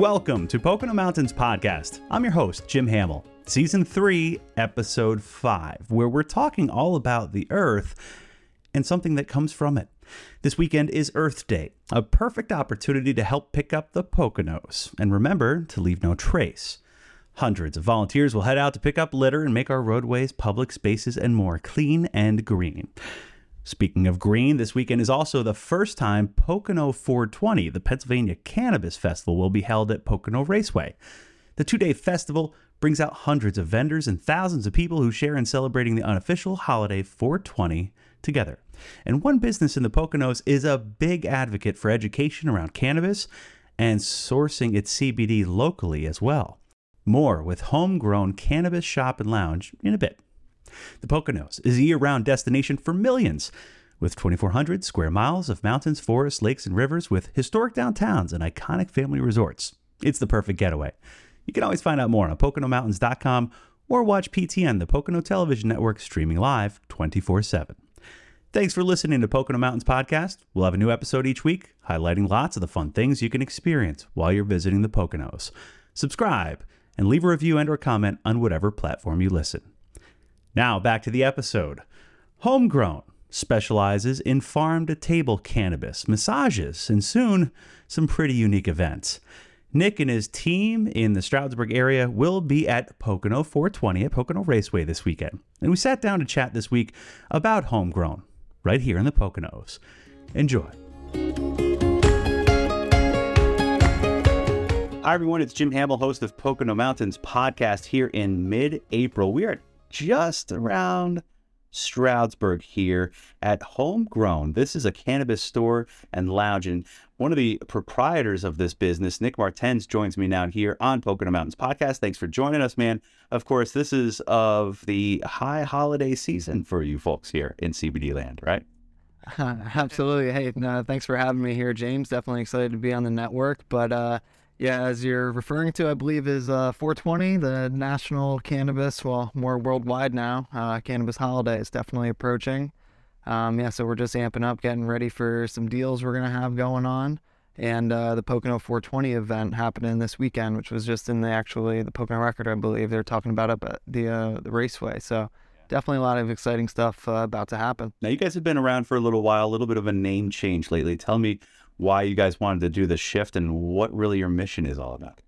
Welcome to Pocono Mountains Podcast. I'm your host, Jim Hamill, Season 3, Episode 5, where we're talking all about the Earth and something that comes from it. This weekend is Earth Day, a perfect opportunity to help pick up the Poconos. And remember to leave no trace. Hundreds of volunteers will head out to pick up litter and make our roadways, public spaces, and more clean and green. Speaking of green, this weekend is also the first time Pocono 420, the Pennsylvania Cannabis Festival, will be held at Pocono Raceway. The two day festival brings out hundreds of vendors and thousands of people who share in celebrating the unofficial holiday 420 together. And one business in the Poconos is a big advocate for education around cannabis and sourcing its CBD locally as well. More with Homegrown Cannabis Shop and Lounge in a bit. The Poconos is a year round destination for millions, with 2,400 square miles of mountains, forests, lakes, and rivers, with historic downtowns and iconic family resorts. It's the perfect getaway. You can always find out more on PoconoMountains.com or watch PTN, the Pocono Television Network, streaming live 24 7. Thanks for listening to Pocono Mountains Podcast. We'll have a new episode each week, highlighting lots of the fun things you can experience while you're visiting the Poconos. Subscribe and leave a review and or comment on whatever platform you listen. Now, back to the episode. Homegrown specializes in farm to table cannabis, massages, and soon some pretty unique events. Nick and his team in the Stroudsburg area will be at Pocono 420 at Pocono Raceway this weekend. And we sat down to chat this week about homegrown right here in the Poconos. Enjoy. Hi, everyone. It's Jim Hamill, host of Pocono Mountains podcast here in mid April. We are just around Stroudsburg here at Homegrown. This is a cannabis store and lounge. And one of the proprietors of this business, Nick Martens, joins me now here on Pocono Mountains podcast. Thanks for joining us, man. Of course, this is of the high holiday season for you folks here in CBD land, right? absolutely. Hey, no, thanks for having me here, James. Definitely excited to be on the network. But uh, yeah, as you're referring to, I believe is uh, 420, the national cannabis, well, more worldwide now. Uh, cannabis holiday is definitely approaching. Um, yeah, so we're just amping up, getting ready for some deals we're gonna have going on, and uh, the Pocono 420 event happening this weekend, which was just in the actually the Pocono Record, I believe they're talking about up at the uh, the raceway. So definitely a lot of exciting stuff uh, about to happen. Now, you guys have been around for a little while, a little bit of a name change lately. Tell me why you guys wanted to do the shift and what really your mission is all about.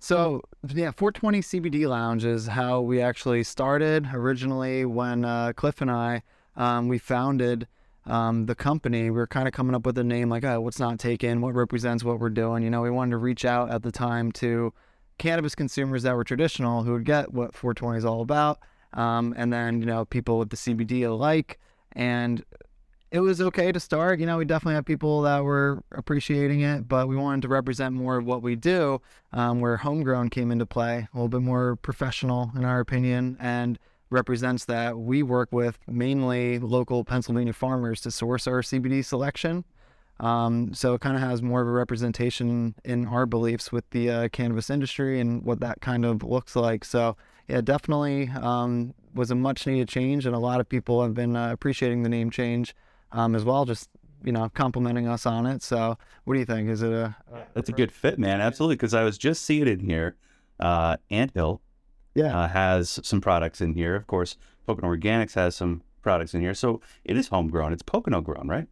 So yeah, 420 CBD Lounge is how we actually started originally when uh, Cliff and I um, we founded um, the company. We were kind of coming up with a name like, oh, what's not taken, what represents what we're doing. You know, we wanted to reach out at the time to cannabis consumers that were traditional who would get what 420 is all about, um, and then you know people with the CBD alike. And it was okay to start. You know, we definitely have people that were appreciating it, but we wanted to represent more of what we do, um, where homegrown came into play, a little bit more professional in our opinion, and represents that we work with mainly local Pennsylvania farmers to source our CBD selection. Um, so it kind of has more of a representation in our beliefs with the uh, cannabis industry and what that kind of looks like. So yeah, definitely um, was a much needed change, and a lot of people have been uh, appreciating the name change um, as well, just you know, complimenting us on it. So, what do you think? Is it a? a That's a good fit, man. Absolutely, because I was just seeing it in here. Uh, Anthill, yeah, uh, has some products in here. Of course, Pocono Organics has some products in here. So it is homegrown. It's Pocono grown, right?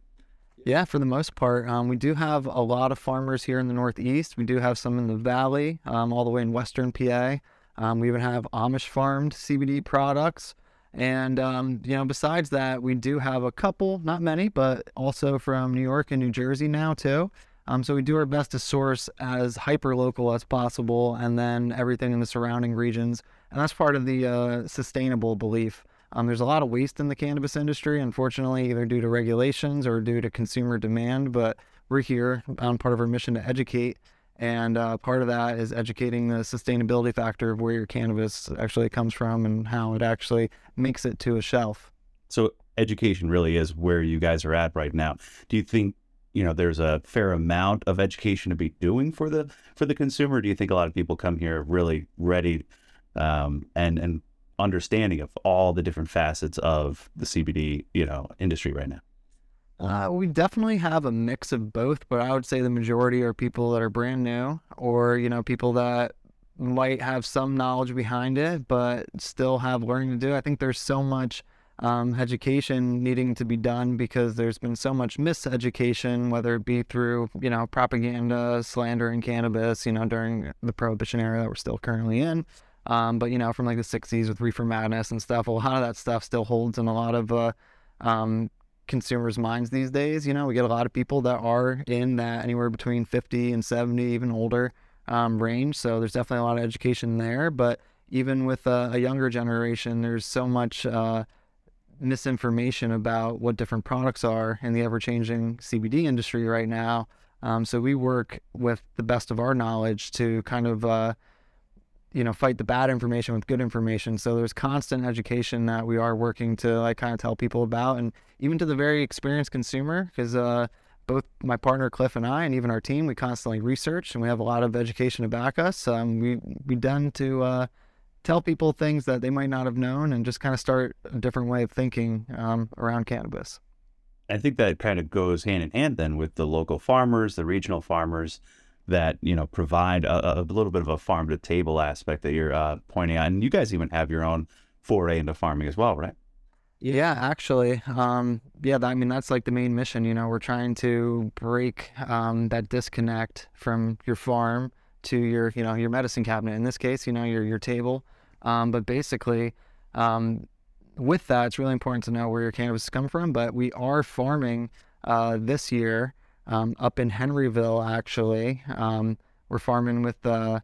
Yeah, for the most part. Um, we do have a lot of farmers here in the Northeast. We do have some in the Valley, um, all the way in Western PA. Um, we even have Amish farmed CBD products. And, um, you know, besides that, we do have a couple, not many, but also from New York and New Jersey now, too. Um, so we do our best to source as hyper local as possible and then everything in the surrounding regions. And that's part of the uh, sustainable belief. Um, there's a lot of waste in the cannabis industry, unfortunately, either due to regulations or due to consumer demand. But we're here on part of our mission to educate and uh, part of that is educating the sustainability factor of where your cannabis actually comes from and how it actually makes it to a shelf. So education really is where you guys are at right now. Do you think you know there's a fair amount of education to be doing for the for the consumer? Do you think a lot of people come here really ready um, and and understanding of all the different facets of the CBD you know industry right now? Uh, we definitely have a mix of both, but I would say the majority are people that are brand new or, you know, people that might have some knowledge behind it, but still have learning to do. I think there's so much um, education needing to be done because there's been so much miseducation, whether it be through, you know, propaganda, slander in cannabis, you know, during the prohibition era that we're still currently in. Um, but, you know, from like the 60s with reefer madness and stuff, a lot of that stuff still holds in a lot of uh, um, consumers' minds these days. You know, we get a lot of people that are in that anywhere between 50 and 70, even older um, range. So there's definitely a lot of education there. But even with a, younger generation, there's so much. Uh, misinformation about what different products are in the ever changing CBD industry right now. Um, so we work with the best of our knowledge to kind of, uh, you know, fight the bad information with good information. So there's constant education that we are working to like kind of tell people about, and even to the very experienced consumer, because uh, both my partner Cliff and I, and even our team, we constantly research and we have a lot of education to back us. Um, we we done to uh, tell people things that they might not have known and just kind of start a different way of thinking um, around cannabis. I think that kind of goes hand in hand then with the local farmers, the regional farmers that you know provide a, a little bit of a farm to table aspect that you're uh, pointing out, and you guys even have your own foray into farming as well, right? Yeah, actually, um, yeah. I mean, that's like the main mission. You know, we're trying to break um, that disconnect from your farm to your, you know, your medicine cabinet. In this case, you know, your your table. Um, but basically, um, with that, it's really important to know where your cannabis is coming from. But we are farming uh, this year um, up in Henryville. Actually, um, we're farming with uh,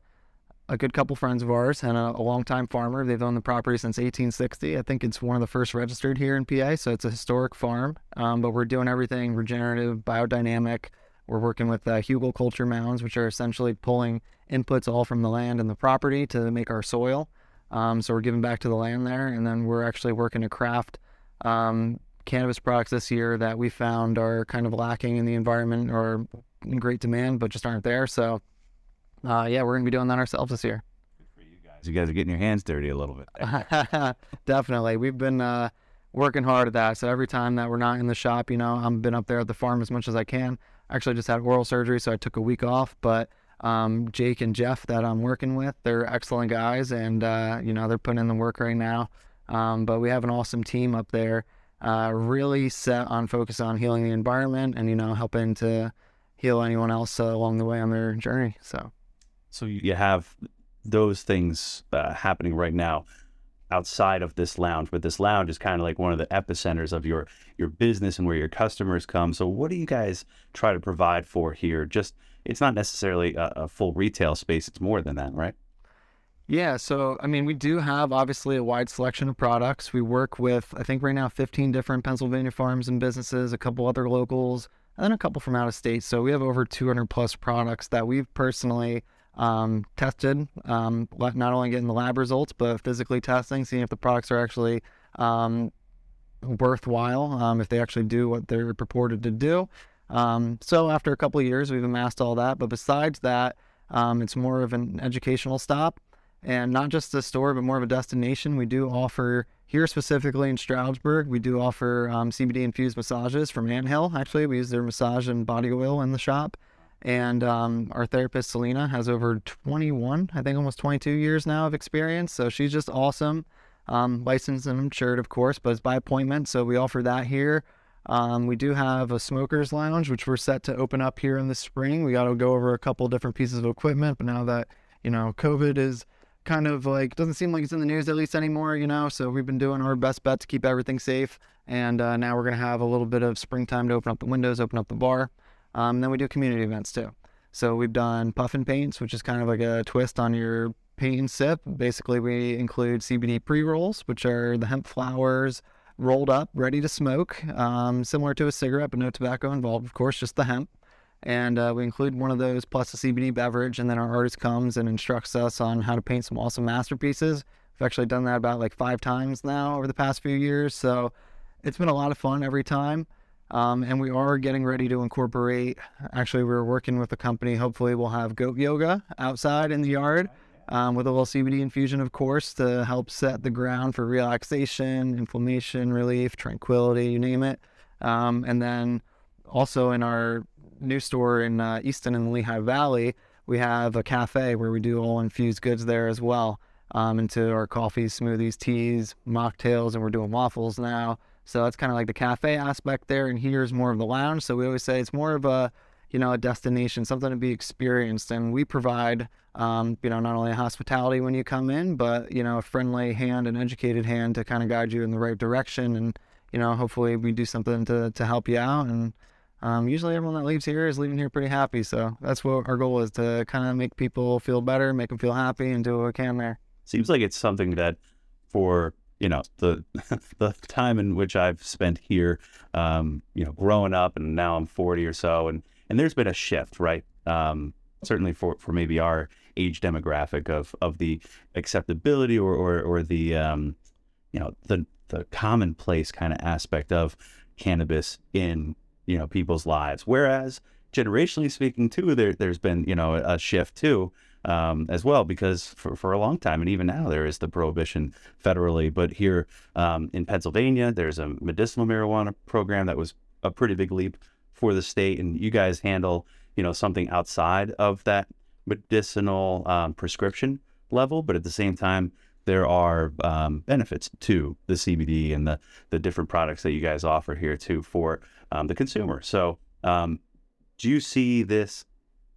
a good couple friends of ours and a, a longtime farmer. They've owned the property since 1860. I think it's one of the first registered here in PA, so it's a historic farm. Um, but we're doing everything regenerative, biodynamic. We're working with uh, hugelkultur mounds, which are essentially pulling inputs all from the land and the property to make our soil. Um, so we're giving back to the land there, and then we're actually working to craft um, cannabis products this year that we found are kind of lacking in the environment or in great demand, but just aren't there. So, uh, yeah, we're gonna be doing that ourselves this year. Good for you guys. You guys are getting your hands dirty a little bit. Definitely, we've been uh, working hard at that. So every time that we're not in the shop, you know, I've been up there at the farm as much as I can actually just had oral surgery, so I took a week off. But um, Jake and Jeff that I'm working with, they're excellent guys, and uh, you know they're putting in the work right now. Um, but we have an awesome team up there, uh, really set on focus on healing the environment and you know helping to heal anyone else uh, along the way on their journey. So, so you have those things uh, happening right now outside of this lounge, but this lounge is kind of like one of the epicenters of your your business and where your customers come. So what do you guys try to provide for here? Just it's not necessarily a, a full retail space; it's more than that, right? Yeah, so I mean, we do have obviously a wide selection of products. We work with, I think, right now, 15 different Pennsylvania farms and businesses, a couple other locals, and then a couple from out of state. So we have over 200 plus products that we've personally um, tested, um, not only getting the lab results, but physically testing, seeing if the products are actually um, worthwhile, um, if they actually do what they're purported to do. Um, so after a couple years, we've amassed all that. But besides that, um, it's more of an educational stop and not just a store, but more of a destination. We do offer here specifically in Stroudsburg, we do offer CBD infused massages from Anthill. Actually, we use their massage and body oil in the shop. And um, our therapist, Selena, has over 21, I think almost 22 years now of experience. So she's just awesome. Um, licensed and insured, of course, but it's by appointment. So we offer that here. Um, we do have a smoker's lounge, which we're set to open up here in the spring. We got to go over a couple different pieces of equipment, but now that, you know, COVID is kind of like, doesn't seem like it's in the news at least anymore, you know, so we've been doing our best bet to keep everything safe. And uh, now we're to have a little bit of springtime to open up the windows, open up the bar. Um, then we do community events too. So we've done puffin paints, which is kind of like a twist on your paint and sip. Basically, we include CBD pre rolls, which are the hemp flowers rolled up, ready to smoke, um, similar to a cigarette, but no tobacco involved, of course, just the hemp. And uh, we include one of those plus a CBD beverage, and then our artist comes and instructs us on how to paint some awesome masterpieces. We've actually done that about like five times now over the past few years, so it's been a lot of fun every time. Um, and we are getting ready to incorporate. Actually, we're working with a company. Hopefully, we'll have goat yoga outside in the yard um, with a little CBD infusion, of course, to help set the ground for relaxation, inflammation relief, tranquility, you name it. Um, and then also in our new store in uh, Easton in the Lehigh Valley, we have a cafe where we do all infused goods there as well um, into our coffees, smoothies, teas, mocktails, and we're doing waffles now. So that's kind of like the cafe aspect there. And here's more of the lounge. So we always say it's more of a, you know, a destination, something to be experienced. And we provide, um, you know, not only hospitality when you come in, but, you know, a friendly hand, an educated hand to kind of guide you in the right direction. And, you know, hopefully we do something to, to help you out. And um, usually everyone that leaves here is leaving here pretty happy. So that's what our goal is to kind of make people feel better, make them feel happy, and do what we can there. Seems like it's something that for you know the the time in which I've spent here, um, you know, growing up, and now I'm 40 or so, and and there's been a shift, right? Um, certainly for for maybe our age demographic of of the acceptability or or, or the um, you know the the commonplace kind of aspect of cannabis in you know people's lives. Whereas generationally speaking, too, there there's been you know a shift too um, as well, because for, for a long time, and even now, there is the prohibition federally. But here um, in Pennsylvania, there's a medicinal marijuana program that was a pretty big leap for the state, and you guys handle you know something outside of that medicinal um, prescription level, but at the same time, there are um, benefits to the CBD and the the different products that you guys offer here too for um, the consumer. So, um, do you see this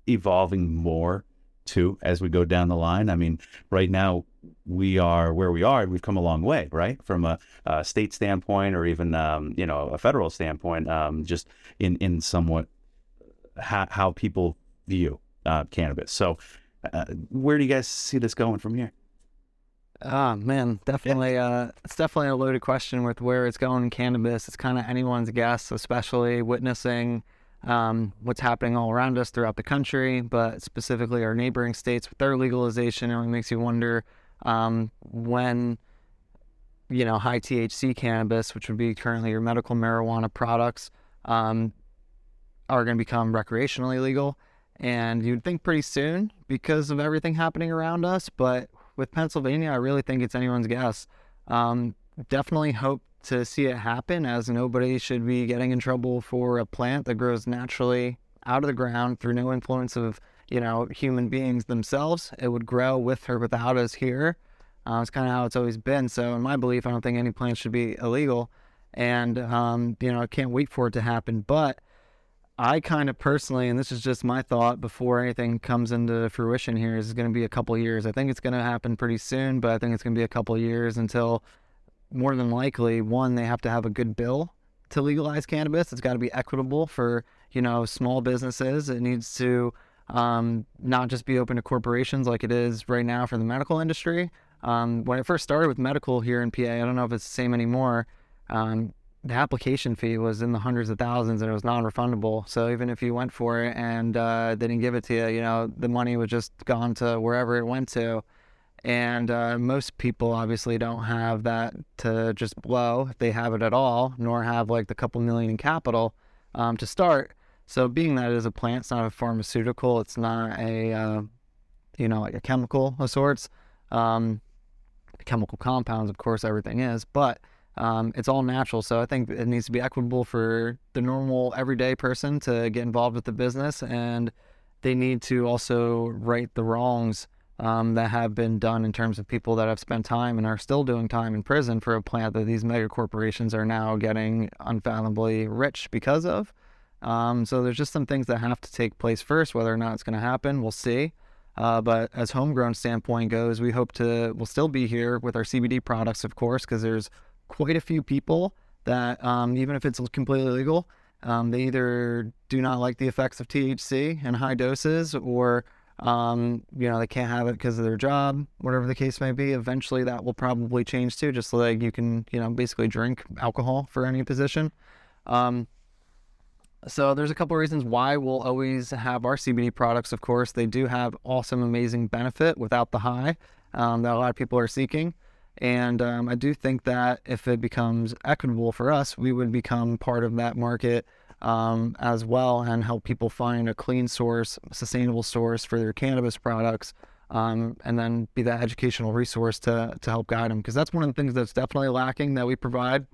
evolving more too as we go down the line. I mean, right now we are where we are. We've come a long way, right, from a, a state standpoint or even um, you know a federal standpoint. Um, just in in somewhat how, how people view uh, cannabis. So, uh, where do you guys see this going from here? Ah, oh, man, definitely. Yeah. Uh, it's definitely a loaded question with where it's going in cannabis. It's kind of anyone's guess, especially witnessing um, what's happening all around us throughout the country, but specifically our neighboring states with their legalization. It only makes you wonder um, when, you know, high THC cannabis, which would be currently your medical marijuana products, um, are going to become recreationally legal. And you'd think pretty soon because of everything happening around us. But with Pennsylvania, I really think it's anyone's guess. Um, definitely hope to see it happen as nobody should be getting in trouble for a plant that grows naturally out of the ground through no influence of you know human beings themselves. It would grow with or without us here. Uh, it's kind of how it's always been. So in my belief i don't think any plant should be illegal. And um, you know i can't wait for it to happen. But i kind of personally and this is just my thought before anything comes into fruition here is going to be a couple years i think it's going to happen pretty soon but i think it's going to be a couple years until more than likely, one, they have to have a good bill to legalize cannabis. It's got to be equitable for you know small businesses. It needs to um, not just be open to corporations like it is right now for the medical industry. Um, when I first started with medical here in PA, I don't know if it's the same anymore. Um, the application fee was in the hundreds of thousands and it was non-refundable. So even if you went for it and uh, they didn't give it to you, you know the money was just gone to wherever it went to. And uh, most people obviously don't have that to just blow if they have it at all, nor have like the couple million in capital um, to start. So, being that it is a plant, it's not a pharmaceutical, it's not a, uh, you know, like a chemical of sorts. Um, chemical compounds, of course, everything is, but um, it's all natural. So, I think it needs to be equitable for the normal everyday person to get involved with the business, and they need to also right the wrongs um, that have been done in terms of people that have spent time and are still doing time in prison for a plant that these mega corporations are now getting unfathomably rich because of. Um, so there's just some things that have to take place first. Whether or not it's going to happen, we'll see. Uh, but as homegrown standpoint goes, we hope to we'll still be here with our CBD products, of course, because there's quite a few people that um, even if it's completely legal, um, they either do not like the effects of THC in high doses or um, you know, they can't have it because of their job, whatever the case may be. Eventually, that will probably change too, just like you can, you know, basically drink alcohol for any position. Um, so there's a couple of reasons why we'll always have our CBD products. Of course, they do have awesome, amazing benefit without the high um, that a lot of people are seeking. And um, I do think that if it becomes equitable for us, we would become part of that market um, as well and help people find a clean source, sustainable source for their cannabis products. Um, and then be that educational resource to, to help guide them. Because that's one of the things that's definitely lacking that we provide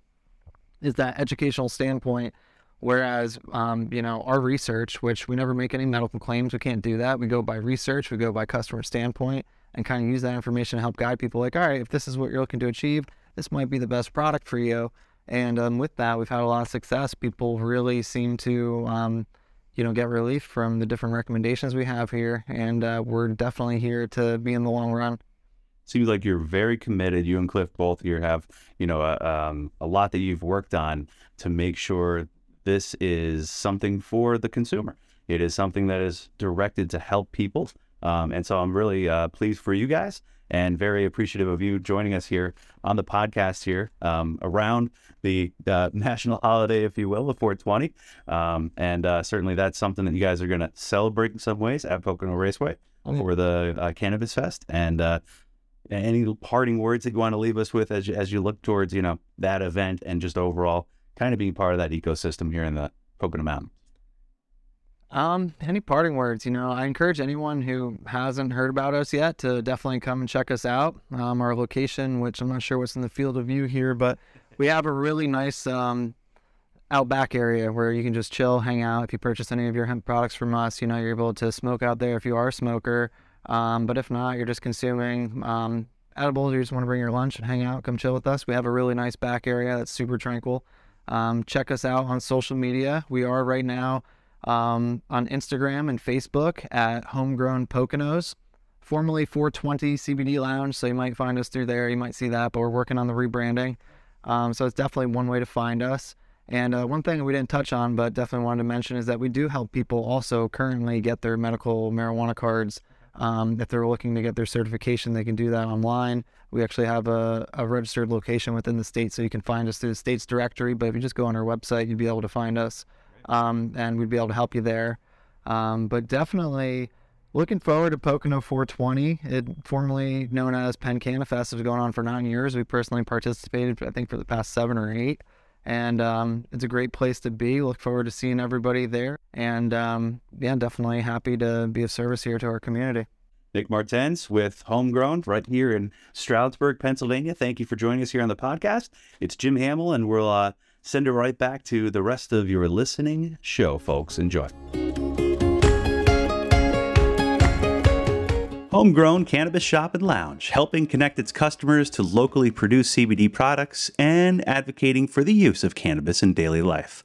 is that educational standpoint. Whereas, um, you know, our research, which we never make any medical claims, we can't do that. We go by research, we go by customer standpoint, and kind of use that information to help guide people. Like, all right, if this is what you're looking to achieve, this might be the best product for you. And um, with that, we've had a lot of success. People really seem to, um, you know, get relief from the different recommendations we have here, and uh, we're definitely here to be in the long run seems like you're very committed. You and Cliff both here have, you know, a, um, a lot that you've worked on to make sure this is something for the consumer. It is something that is directed to help people. Um, and so I'm really uh, pleased for you guys and very appreciative of you joining us here on the podcast here um, around the uh, national holiday, if you will, the 420. Um, and uh, certainly that's something that you guys are going to celebrate in some ways at Pocono Raceway oh, for the uh, Cannabis Fest. And uh, any parting words that you want to leave us with as you, as you look towards, you know, that event and just overall kind of being part of that ecosystem here in the Pocono Mountain? Um, any parting words? You know, I encourage anyone who hasn't heard about us yet to definitely come and check us out. Um, our location, which I'm not sure what's in the field of view here, but we have a really nice um, outback area where you can just chill, hang out. If you purchase any of your hemp products from us, you know, you're able to smoke out there if you are a smoker. Um, but if not, you're just consuming um, edibles, you just want to bring your lunch and hang out, come chill with us. We have a really nice back area that's super tranquil. Um, check us out on social media. We are right now um, on Instagram and Facebook at Homegrown Poconos, formerly 420 CBD Lounge. So you might find us through there. You might see that, but we're working on the rebranding. Um, so it's definitely one way to find us. And uh, one thing we didn't touch on, but definitely wanted to mention, is that we do help people also currently get their medical marijuana cards um, if they're looking to get their certification, they can do that online. We actually have a, a, registered location within the state, so you can find us through the state's directory. But if you just go on our website, you'd be able to find us, um, and we'd be able to help you there. Um, but definitely looking forward to Pocono 420. It formerly known as Penn Fest is going on for nine years. We personally participated, I think, for the past seven or eight and um, it's a great place to be. Look forward to seeing everybody there, and um, yeah, definitely happy to be of service here to our community. Nick Martens with Homegrown right here in Stroudsburg, Pennsylvania. Thank you for joining us here on the podcast. It's Jim Hamill, and we'll uh, send it right back to the rest of your listening show, folks. Enjoy. Homegrown Cannabis Shop and Lounge, helping connect its customers to locally produced CBD products and advocating for the use of cannabis in daily life.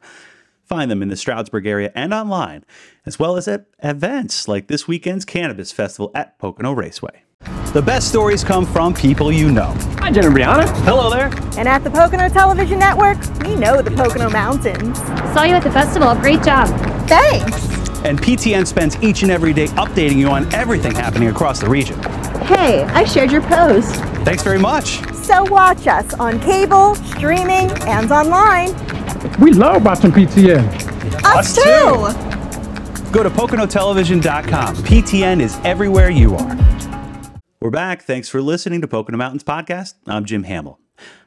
Find them in the Stroudsburg area and online, as well as at events like this weekend's Cannabis Festival at Pocono Raceway. The best stories come from people you know. Hi, Jen and Brianna. Hello there. And at the Pocono Television Network, we know the Pocono Mountains. Saw you at the festival. Great job. Thanks. And PTN spends each and every day updating you on everything happening across the region. Hey, I shared your post. Thanks very much. So watch us on cable, streaming, and online. We love watching PTN. Us, us too. too. Go to PoconoTelevision.com. PTN is everywhere you are. We're back. Thanks for listening to Pocono Mountains Podcast. I'm Jim Hamill.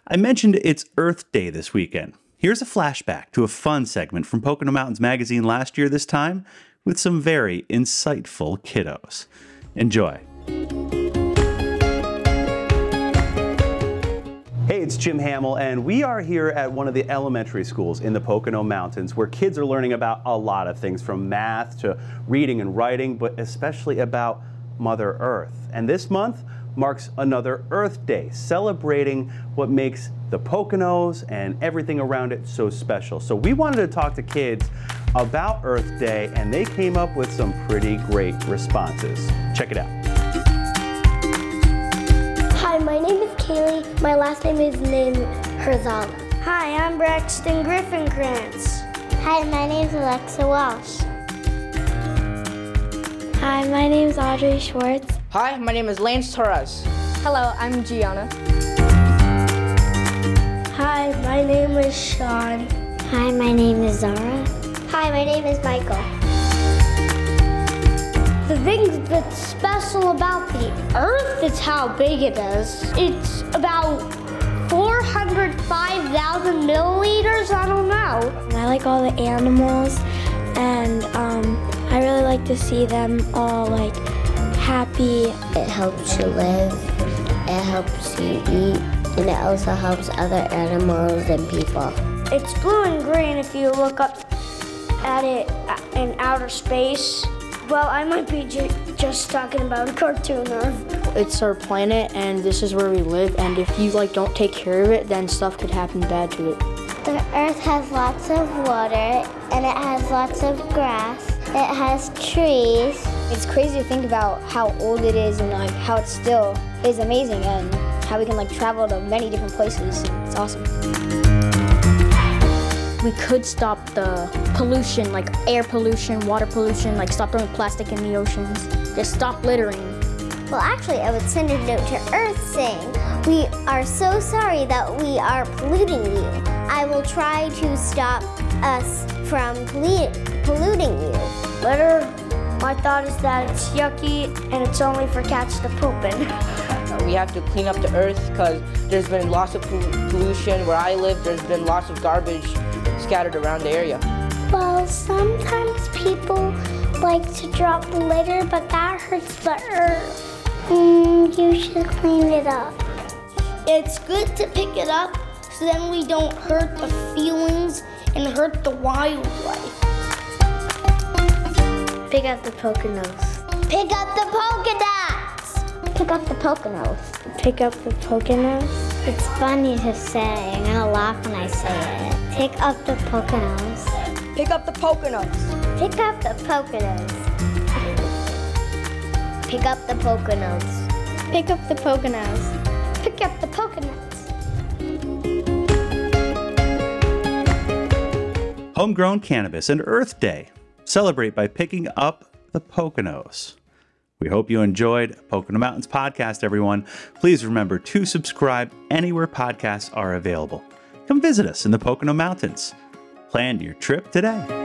I mentioned it's Earth Day this weekend. Here's a flashback to a fun segment from Pocono Mountains Magazine last year, this time with some very insightful kiddos. Enjoy. Hey, it's Jim Hamill, and we are here at one of the elementary schools in the Pocono Mountains where kids are learning about a lot of things from math to reading and writing, but especially about Mother Earth. And this month, marks another Earth Day, celebrating what makes the Poconos and everything around it so special. So we wanted to talk to kids about Earth Day, and they came up with some pretty great responses. Check it out. Hi, my name is Kaylee. My last name is named Herzog. Hi, I'm Braxton Griffin Krantz. Hi, my name is Alexa Walsh. Hi, my name is Audrey Schwartz. Hi, my name is Lance Torres. Hello, I'm Gianna. Hi, my name is Sean. Hi, my name is Zara. Hi, my name is Michael. The thing that's special about the Earth is how big it is. It's about 405,000 milliliters. I don't know. I like all the animals, and um, I really like to see them all like happy. It helps you live, it helps you eat, and it also helps other animals and people. It's blue and green if you look up at it uh, in outer space. Well, I might be ju- just talking about a cartoon Earth. It's our planet, and this is where we live. And if you like don't take care of it, then stuff could happen bad to it. The Earth has lots of water, and it has lots of grass. It has trees. It's crazy to think about how old it is and like how it still is amazing, and how we can like travel to many different places. It's awesome we could stop the pollution, like air pollution, water pollution, like stop throwing plastic in the oceans, just stop littering. Well, actually, I would send a note to Earth saying, We are so sorry that we are polluting you. I will try to stop us from polluting you. Litter, my thought is that it's yucky and it's only for cats to poop in. we have to clean up the earth because there's been lots of pollution. Where I live, there's been lots of garbage scattered around the area. Well, sometimes people like to drop litter, but that hurts the earth. Mm, you should clean it up. It's good to pick it up so then we don't hurt the feelings and hurt the wildlife. Pick up the Poconos. Pick up the Pokedex. Pick up the Poconos. Pick up the Poconos. It's funny to say. I'm gonna laugh when I say it. Pick up the Poconos. Pick up the Poconos. Pick up the Poconos. Pick up the Poconos. Pick up the Poconos. Pick up the Homegrown cannabis and Earth Day. Celebrate by picking up the Poconos. We hope you enjoyed Pocono Mountains podcast, everyone. Please remember to subscribe anywhere podcasts are available. Come visit us in the Pocono Mountains. Plan your trip today.